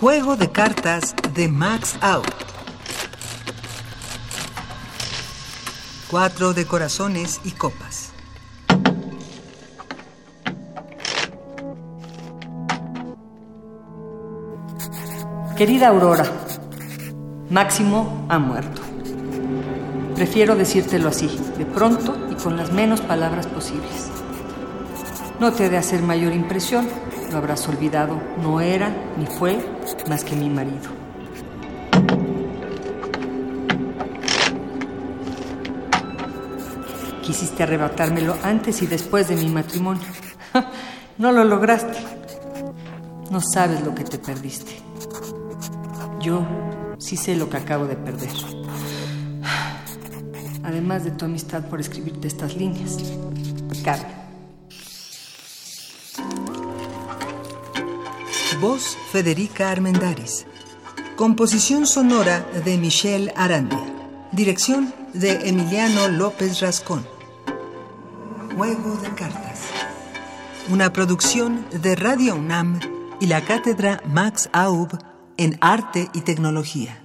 Juego de cartas de Max Out. Cuatro de corazones y copas. Querida Aurora, Máximo ha muerto. Prefiero decírtelo así, de pronto y con las menos palabras posibles. No te he de hacer mayor impresión, lo habrás olvidado, no era ni fue más que mi marido. Quisiste arrebatármelo antes y después de mi matrimonio. no lo lograste. No sabes lo que te perdiste. Yo sí sé lo que acabo de perder. Además de tu amistad por escribirte estas líneas. Carmen. Voz Federica Armendaris. Composición sonora de Michelle Arandia. Dirección de Emiliano López Rascón. Juego de cartas. Una producción de Radio UNAM y la cátedra Max Aub en Arte y Tecnología.